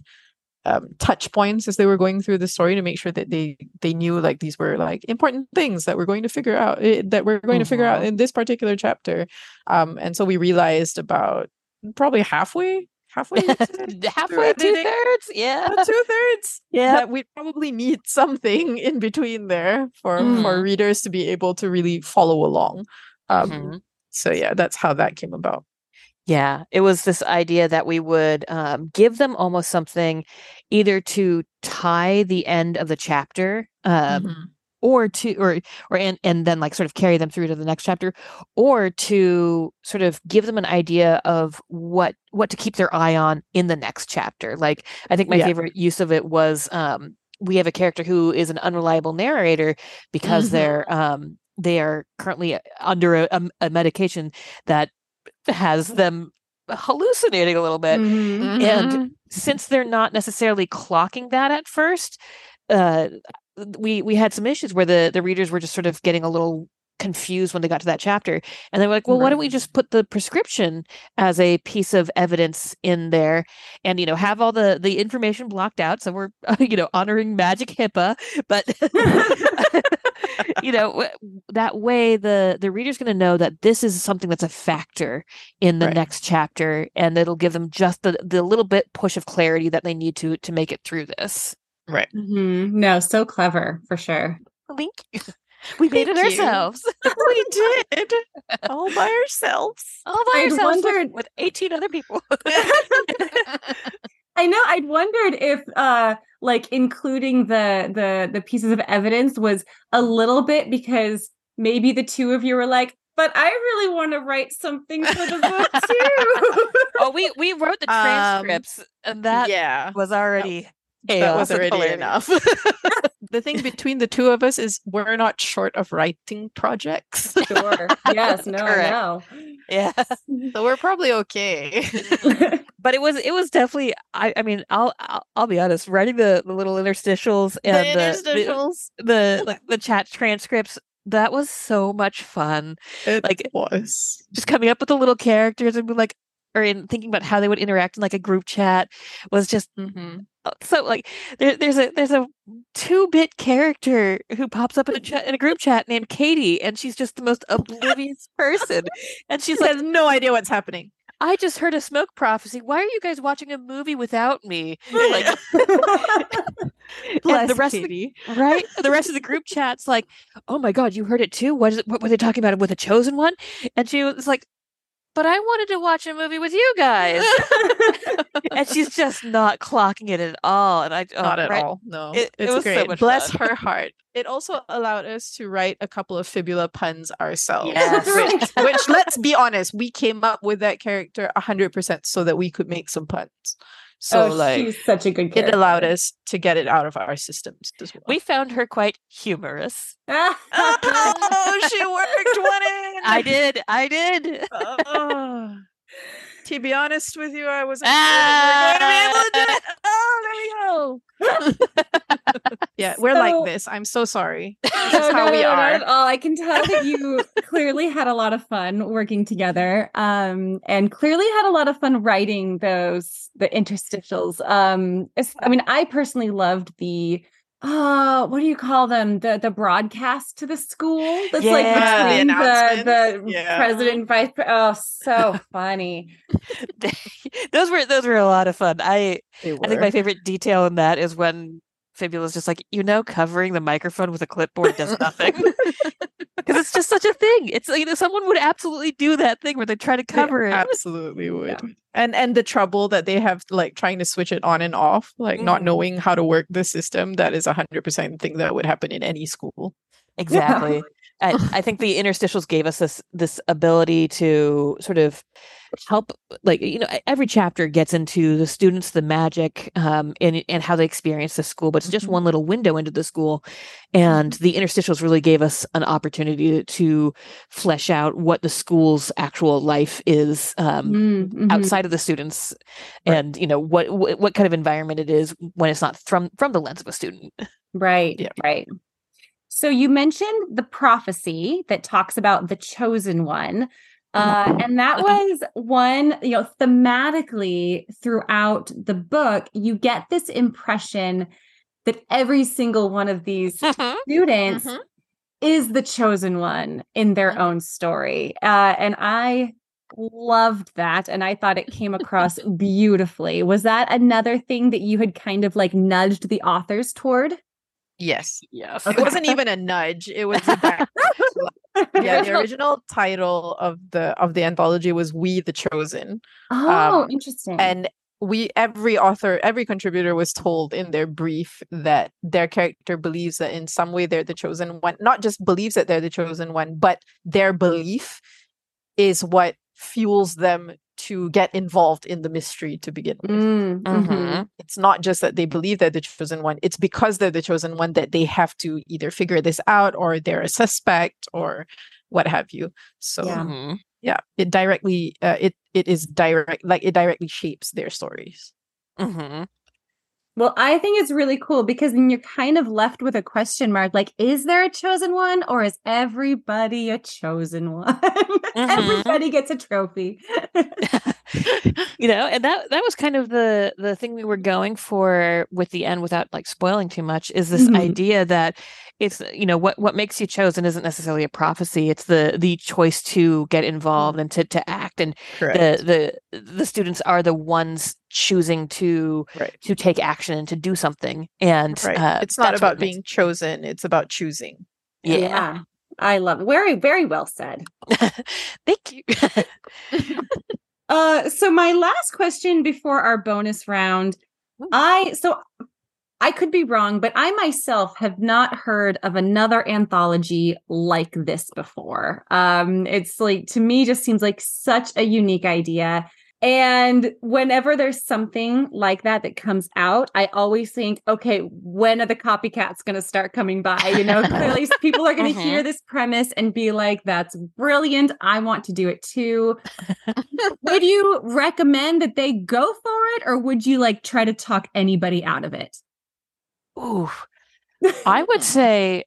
um, touch points as they were going through the story to make sure that they they knew like these were like important things that we're going to figure out eh, that we're going to figure out
Mhm.
in this particular chapter. Um, and so we realized about probably halfway halfway *laughs*
halfway two thirds yeah
two thirds
yeah
that we probably need *laughs* something in between there for for
Mhm.
readers to be able to really follow along um
Mhm.
so yeah that's how that came about
Yeah, it was this idea that we would um, give them almost something either to tie the end of the chapter um,
Mhm.
or to or or and and then like sort of carry them through to the next chapter or to sort of give them an idea of what what to keep their eye on in the next chapter like i think my
Yeah.
favorite use of it was um we have a character who is an unreliable narrator because
Mhm.
they're um they are currently under a, a medication that has them hallucinating a little bit
Mhm.
and
Mhm.
since they're not necessarily clocking that at first uh we we had some issues where the the readers were just sort of getting a little confused when they got to that chapter and they were like well why don't we just put the prescription as a piece of evidence in there and you know have all the the information blocked out so we're *laughs* you know honoring magic hipaa but *laughs* *laughs* *laughs* you know that way the the reader's going to know that this is something that's a factor in the
Right.
next chapter and it'll give them just the the little bit push of clarity that they need to to make it through this
right
Mhm. No, so clever for sure.
Thank you. *laughs* We made it
you.
ourselves. *laughs*
we did all by ourselves
All by
I'd
ourselves with- with 18 other people.
I know I'd wondered if uh like including the the the pieces of evidence was a little bit because maybe the two of you were like, but I really want to write something for the book *laughs* too.
oh, we we wrote the
Um,
transcripts and that
yeah
was already
that
chaos
was already
hilarious.
enough *laughs* *laughs* the thing between the two of us is we're not short of writing projects *laughs*
sure. Yes, *laughs* no, I
Correct.
know.
Yeah. *laughs*
so we're probably okay
But it was it was definitely I I mean, I'll I'll, I'll be honest, writing the, the little interstitials and
the
the, the
interstitials
the like the chat transcripts that was so much fun
it
like-
was
just coming up with the little characters and be like or in thinking about how they would interact in like a group chat was just
mm-hmm.
Uh, so like there, there's a there's a two bit character who pops up in a *laughs* chat in a group chat named Katie and she's just the most oblivious person and *laughs* she's
She
like
has no idea what's happening.
I just heard a smoke prophecy why are you guys watching a movie without me like *laughs*
Bless
the rest of the right? The rest of the group chat's like, "Oh my god, you heard it too? What is it? What were they talking about with a chosen one?" And she was like, "But I wanted to watch a movie with you guys," *laughs* and she's just not clocking it at all. And I oh,
Not at
right?
all. No,
It- it
it's
was so
great.
much
Bless
fun.
her heart. It also allowed us to write a couple of fibula puns ourselves.
Yes.
Which, *laughs* which, let's be honest, we came up with that character hundred percent so that we could make some puns. So
oh,
like
she's such a good
it allowed us to get it out of our systems as well.
We found her quite humorous. *laughs*
oh, she worked one in.
I did. I did. *laughs*
Oh. *laughs* to be honest with you, I wasn't
Ah!
sure going to be able to do it. Oh, there we go. *laughs* yeah, we're
So-
like this. I'm so sorry. *laughs* This
No,
how
no,
we
no, not
are.
at all. I can tell that you *laughs* clearly had a lot of fun working together, um, and clearly had a lot of fun writing those the interstitials. Um, I mean, I personally loved the uh what do you call them the the broadcast to the school that's like
Yeah, the
between the the,
announcements. Yeah.
president vice pre- oh so *laughs* funny
those were those were a lot of fun. I I think my favorite detail in that is when Fibula's just like, you know, covering the microphone with a clipboard does nothing. *laughs* Because it's just such a thing. It's like, you know, someone would absolutely do that thing where they try to
They
cover it.
absolutely would. And and the trouble that they have like trying to switch it on and off, like not
Mhm.
knowing how to work the system, that is a hundred percent thing that would happen in any school.
Exactly. *laughs* I, I think the interstitials gave us this this ability to sort of help like you know every chapter gets into the students the magic um and and how they experience the school but it's just
Mhm.
one little window into the school and the interstitials really gave us an opportunity to, flesh out what the school's actual life is um
Mm, mhm.
outside of the students
Right.
and you know what, what what kind of environment it is when it's not from from the lens of a student
right *laughs*
Yeah.
right So you mentioned the prophecy that talks about the chosen one. Uh, and that was one, you know, thematically throughout the book, you get this impression that every single one of these
Mhm.
students is the chosen one in their own story. Uh, and I loved that. And I thought it came across beautifully. Was that another thing that you had kind of like nudged the authors toward?
Yes.
Yes.
It wasn't even a nudge. It was a direct- *laughs* yeah, the *laughs* original title of the of the anthology was We the Chosen.
Oh,
Um,
interesting.
And we every author, every contributor was told in their brief that their character believes that in some way they're the chosen one. Not just believes that they're the chosen one, but their belief is what fuels them to get involved in the mystery to begin with.
Mm, mhm.
Mhm.
It's not just that they believe they're the chosen one, it's because they're the chosen one that they have to either figure this out or they're a suspect or what have you. So
Yeah.
Mhm.
yeah, it directly uh, it it is direct like it directly shapes their stories.
Mhm.
Well, I think it's really cool because then you're kind of left with a question mark like, is there a chosen one or is everybody a chosen one? *laughs* Mm-hmm. everybody gets a trophy. *laughs* *laughs*
you know and that that was kind of the the thing we were going for with the end without like spoiling too much is this
Mhm.
idea that it's you know what what makes you chosen isn't necessarily a prophecy it's the the choice to get involved and to to act and
Correct.
the the the students are the ones choosing to
right.
to take action and to do something and
Right.
uh,
it's not
that's what
about
makes-
being chosen, it's about choosing.
yeah,
I love it. Very, very well said. *laughs*
thank you *laughs*
Uh, so my last question before our bonus round,
Ooh.
I so I could be wrong, but I myself have not heard of another anthology like this before. Um, it's like to me just seems like such a unique idea. And whenever there's something like that that comes out, I always think, okay, when are the copycats going to start coming by? You know, *laughs* clearly people are going to
Mhm.
hear this premise and be like, that's brilliant. I want to do it too. *laughs* would you recommend that they go for it or would you like try to talk anybody out of it?
Ooh, I would *laughs* say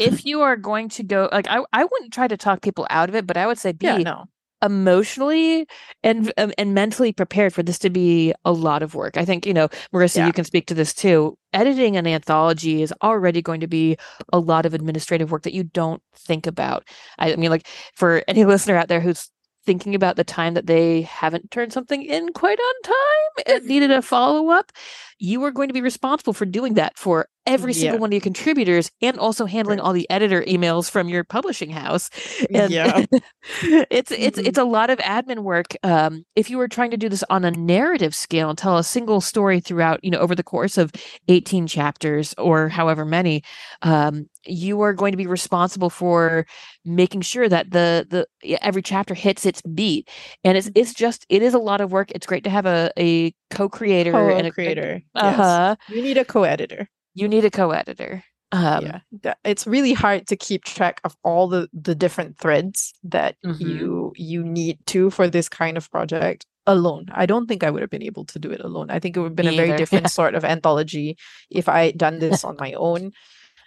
if you are going to go like I, I wouldn't try to talk people out of it, but I would say be
Yeah, no.
Emotionally and um, and mentally prepared for this to be a lot of work. I think, you know, Marissa,
Yeah.
you can speak to this too. Editing an anthology is already going to be a lot of administrative work that you don't think about. I, I mean, like for any *laughs* listener out there who's thinking about the time that they haven't turned something in quite on time and needed a follow up, you are going to be responsible for doing that for every single
Yeah.
one of your contributors and also handling all the editor emails from your publishing house. And
Yeah. *laughs*
it's it's
Mhm.
it's a lot of admin work. Um, if you were trying to do this on a narrative scale and tell a single story throughout, you know, over the course of 18 chapters or however many, um, you are going to be responsible for making sure that the the every chapter hits its beat. And it's it's just it is a lot of work. It's great to have a a co-creator and a
Co-creator.
Uh
yes.
huh.
You need a co-editor.
You need a co-editor. Um,
yeah. It's really hard to keep track of all the the different threads that
Mhm.
you you need to for this kind of project alone. I don't think I would have been able to do it alone. I think it would have been
Me
a very
either.
different *laughs* sort of anthology if I had done this *laughs* on my own.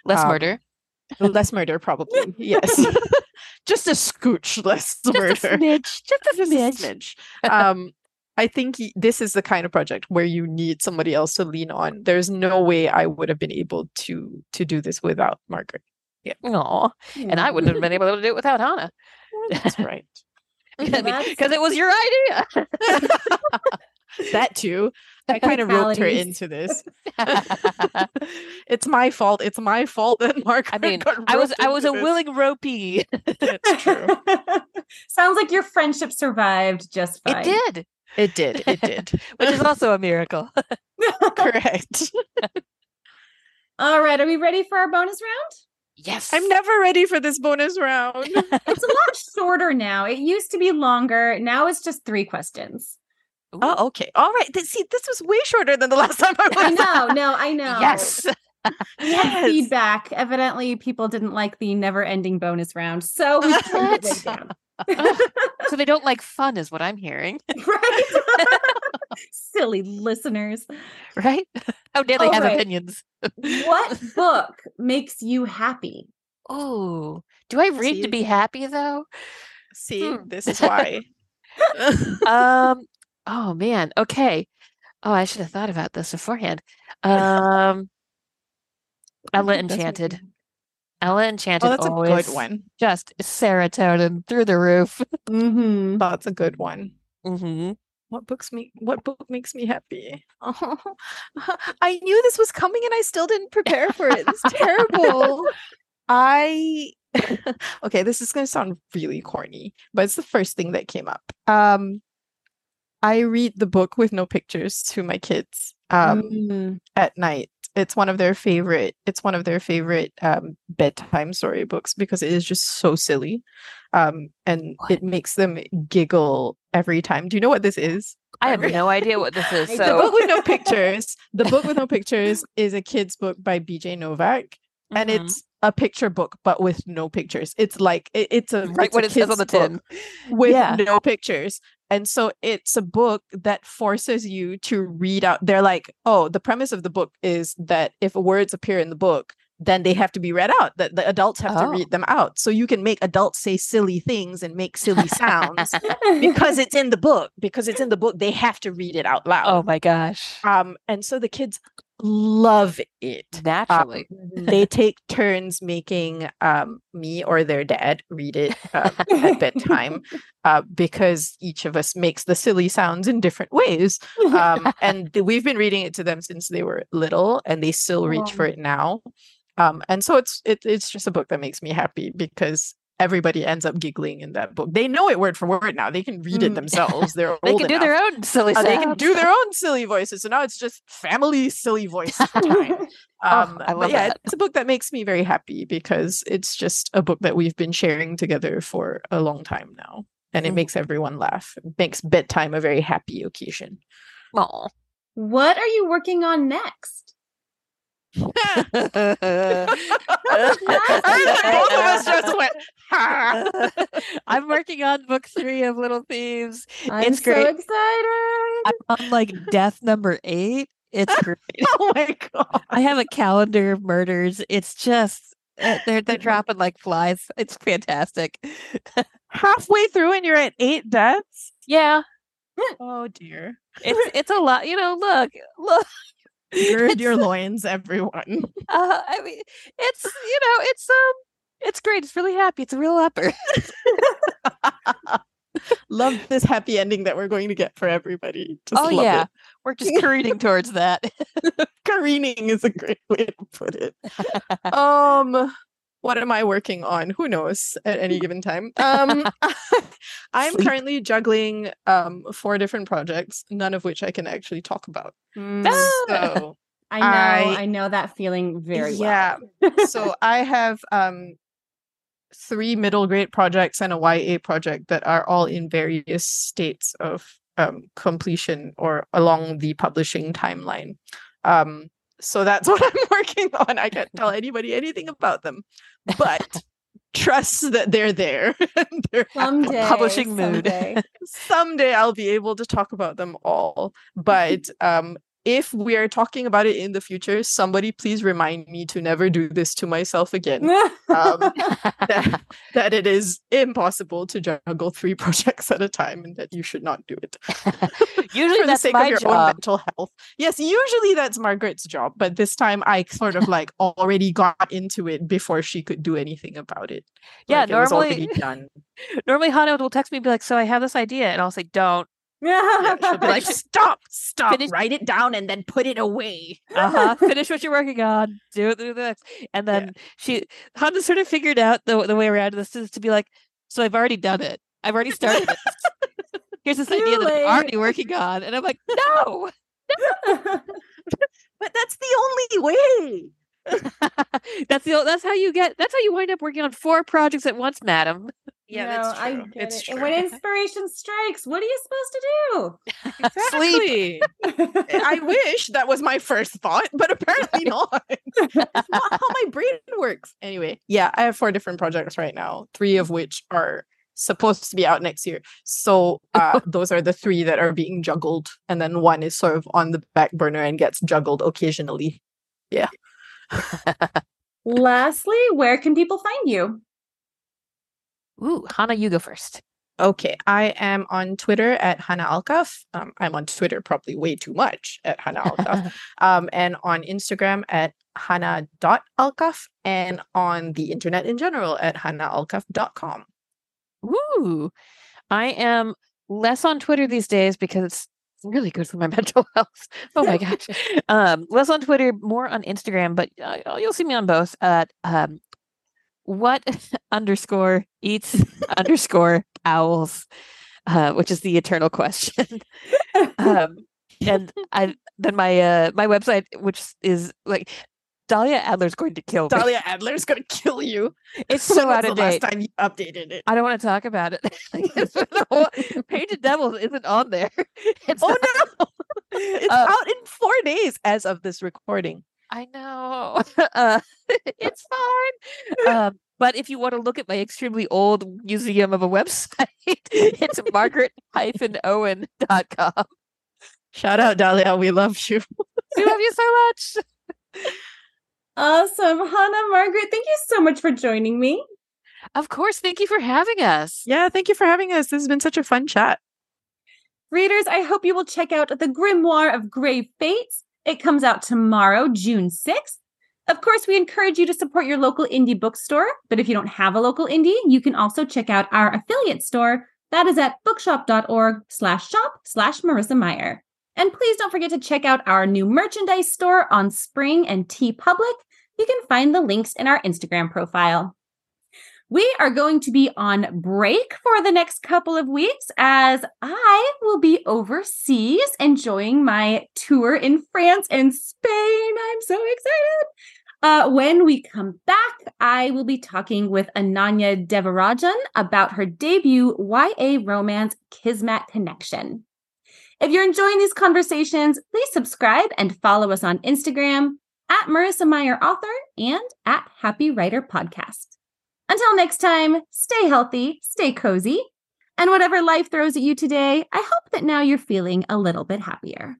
Less
Um,
murder.
Less murder, probably. *laughs* Yes. just a scooch less
Just
murder.
a smidge. Just a
Just a
smidge.
um i think y- this is the kind of project where you need somebody else to lean on there's no way i would have been able to to do this without margaret Yeah.
Aw. And I wouldn't have been *laughs* able to do it without Hanna.
that's right *laughs*
Because it was your idea. *laughs*
that too i kind of roped her into this it's my fault it's my fault that margaret
I mean,
got
I was I was a
this.
willing ropey.
it's true
Sounds like your friendship survived just fine.
It did,
it did it did *laughs*
which is also a miracle. *laughs*
correct
All right, are we ready for our bonus round?
Yes.
i'm never ready for this bonus round *laughs*
It's a lot shorter now. It used to be longer. Now it's just three questions.
oh okay all right Th- see this was way shorter than the last time i was
I know, no, I know.
Yes.
We had
Yes.
feedback. Evidently, people didn't like the never-ending bonus round, so we trimmed it way
What? so they don't like fun, is what I'm hearing, *laughs*
right? *laughs* Silly listeners.
right? *laughs* How dare they
All
have
right.
opinions?
What book makes you happy?
Oh, do I read
See?
to be happy though?
See,
Hmm.
this is why.
Um, oh man, okay. Oh, I should have thought about this beforehand. Um, Ella
That's
Enchanted.
You-
Ella Enchanted
Oh, *laughs* that's a good one.
just serotonin through the roof.
mm-hmm.
That's a good one.
hmm
What books me? what book makes me happy? Oh, *laughs* I knew this was coming and I still didn't prepare for it. It's terrible. *laughs* I okay, this is gonna sound really corny, but it's the first thing that came up. Um I read the book with no pictures to my kids um
Mm.
at night. It's one of their favorite it's one of their favorite um bedtime storybooks because it is just so silly. Um and
What?
it makes them giggle every time. Do you know what this is?
I have no idea what this is.
The *laughs*
the book with no pictures the book with no *laughs* pictures is a kid's book by bj novak and
Mhm.
it's a picture book but with no pictures it's like it- it's a
right
it's
what
a
it says on the tin.
with
Yeah.
no pictures and so it's a book that forces you to read out they're like oh the premise of the book is that if words appear in the book then they have to be read out that the adults have to
Oh.
read them out so you can make adults say silly things and make silly sounds because *laughs* it's in the book because it's in the book they have to read it out loud
Oh my gosh.
um and so the kids love it
Naturally.
they *laughs* take turns making um me or their dad read it um, at bedtime *laughs* uh, because each of us makes the silly sounds in different ways um *laughs* and we've been reading it to them since they were little and they still reach for
Oh.
it now um and so it's it, it's just a book that makes me happy because everybody ends up giggling in that book they know it word for word now they can read it
Mm.
themselves they're
they can do
enough.
their own silly
Uh, they can do their own silly voices. So now it's just family silly voice time. *laughs* Um,
I
but yeah,
that.
it's a book that makes me very happy because it's just a book that we've been sharing together for a long time now. And it
Mhm.
makes everyone laugh. It makes bedtime a very happy occasion.
Aw.
what are you working on next?
Both of us just went,
I'm working on book three of Little Thieves.
I'm
It's
so
great.
excited.
I'm on like death number eight. It's *laughs* great.
oh my god.
I have a calendar of murders. It's just uh, they're they're *laughs* dropping like flies. It's fantastic.
Halfway through and you're at eight deaths?
Yeah,
Oh dear.
it's it's a lot. You know, look, look.
Gird your loins, everyone. *laughs*
Uh, I mean, it's you know, it's um, it's great. It's really happy. It's a real upper. *laughs*
Love this happy ending that we're going to get for everybody. Just
oh
love
yeah,
it.
we're just *laughs* careening towards that.
Careening is a great way to put it. um what am I working on? Who knows at any *laughs* given time? Um *laughs* I'm
Sleep.
currently juggling um four different projects, none of which I can actually talk about.
Mm,
So *laughs*
I know,
I-
I, know that feeling very
yeah.
well.
so I have um three middle grade projects and a YA project that are all in various states of um, completion or along the publishing timeline. Um, so that's *laughs* what I'm working on. I can't tell anybody anything about them, but *laughs* trust that they're there. *laughs* They're
someday,
publishing mood.
someday.
Someday I'll be able to talk about them all. But um, if we are talking about it in the future, somebody please remind me to never do this to myself again. *laughs* Um, that, that it is impossible to juggle three *laughs* projects at a time and that you should not do it *laughs*
Usually
for the
that's
sake
my
of your own
job.
mental health. Yes, usually that's Margaret's job, but this time I sort of like already got into it before she could do anything about it.
Yeah,
Like, it was
normally-
already done.
Normally, Hanna will text me and be like, "So I have this idea," and I'll say, "Don't."
Yeah, she'll be like, *laughs* stop, stop,
Finish-
write it down and then put it away.
Uh huh. *laughs* Finish what you're working on. Do it. Do the next. And
Yeah.
then she Hanna sort of figured out the the way around this is to be like, "So I've already done it. I've already started *laughs* it. Here's this idea
Too
that I'm already working on," and I'm like, "No."
But that's the only way.
that's the that's how you get that's how you wind up working on four projects at once, madam.
Yeah,
No,
that's true.
get
It's
it.
true.
And when *laughs* inspiration strikes, what are you supposed to
Exactly.
do? *laughs*
I wish that was my first thought, but apparently *laughs* not. It's not how my brain works. Anyway, yeah, I have four different projects right now, three of which are supposed to be out next year. So uh, those are the three that are being juggled, and then one is sort of on the back burner and gets juggled occasionally. Yeah.
Lastly, where can people find you?
Ooh, Hanna, you go first.
Okay, I am on Twitter at Hanna Alkaf. Um, I'm on Twitter probably way too much at Hanna Alkaf. *laughs* um, and on Instagram at hanna.alkaf and on the internet in general at hannaalkaf.com.
Ooh, I am less on Twitter these days because it's really good for my *laughs* mental health. Oh my *laughs* gosh. Um, less on Twitter, more on Instagram, but uh, you'll see me on both at um, what *laughs* underscore eats underscore owls, uh, which is the eternal question. *laughs* um, and I then my uh my website, which is like Dahlia Adler's going to kill me.
Dahlia Adler's going to kill you. *laughs*
It's so out of date.
last time you updated it?
I don't want to talk about it. like, it's the whole- Painted Devils isn't on there. It's
Oh
not-
no! It's
Uh,
out in four days as of this recording.
I know. *laughs* Uh, *laughs* it's fine. Um, but if you want to look at my extremely old museum of a website, *laughs* it's margaret-owen.com.
Shout out, Dahlia. We love you.
We love you so much.
Awesome. Hanna, Margaret, thank you so much for joining me.
Of course. Thank you for having us.
Yeah, thank you for having us. This has been such a fun chat.
Readers, I hope you will check out The Grimoire of Grave Fates. It comes out tomorrow, June 6th. Of course, we encourage you to support your local indie bookstore, but if you don't have a local indie, you can also check out our affiliate store. That is at bookshop.org slash shop slash Marissa Meyer. And please don't forget to check out our new merchandise store on Spring and TeePublic. You can find the links in our Instagram profile. We are going to be on break for the next couple of weeks as I will be overseas enjoying my tour in France and Spain. I'm so excited. Uh, when we come back, I will be talking with Ananya Devarajan about her debut YA romance, Kismet Connection. If you're enjoying these conversations, please subscribe and follow us on Instagram at Marissa Meyer Author and at Happy Writer Podcast. Until next time, stay healthy, stay cozy, and whatever life throws at you today, I hope that now you're feeling a little bit happier.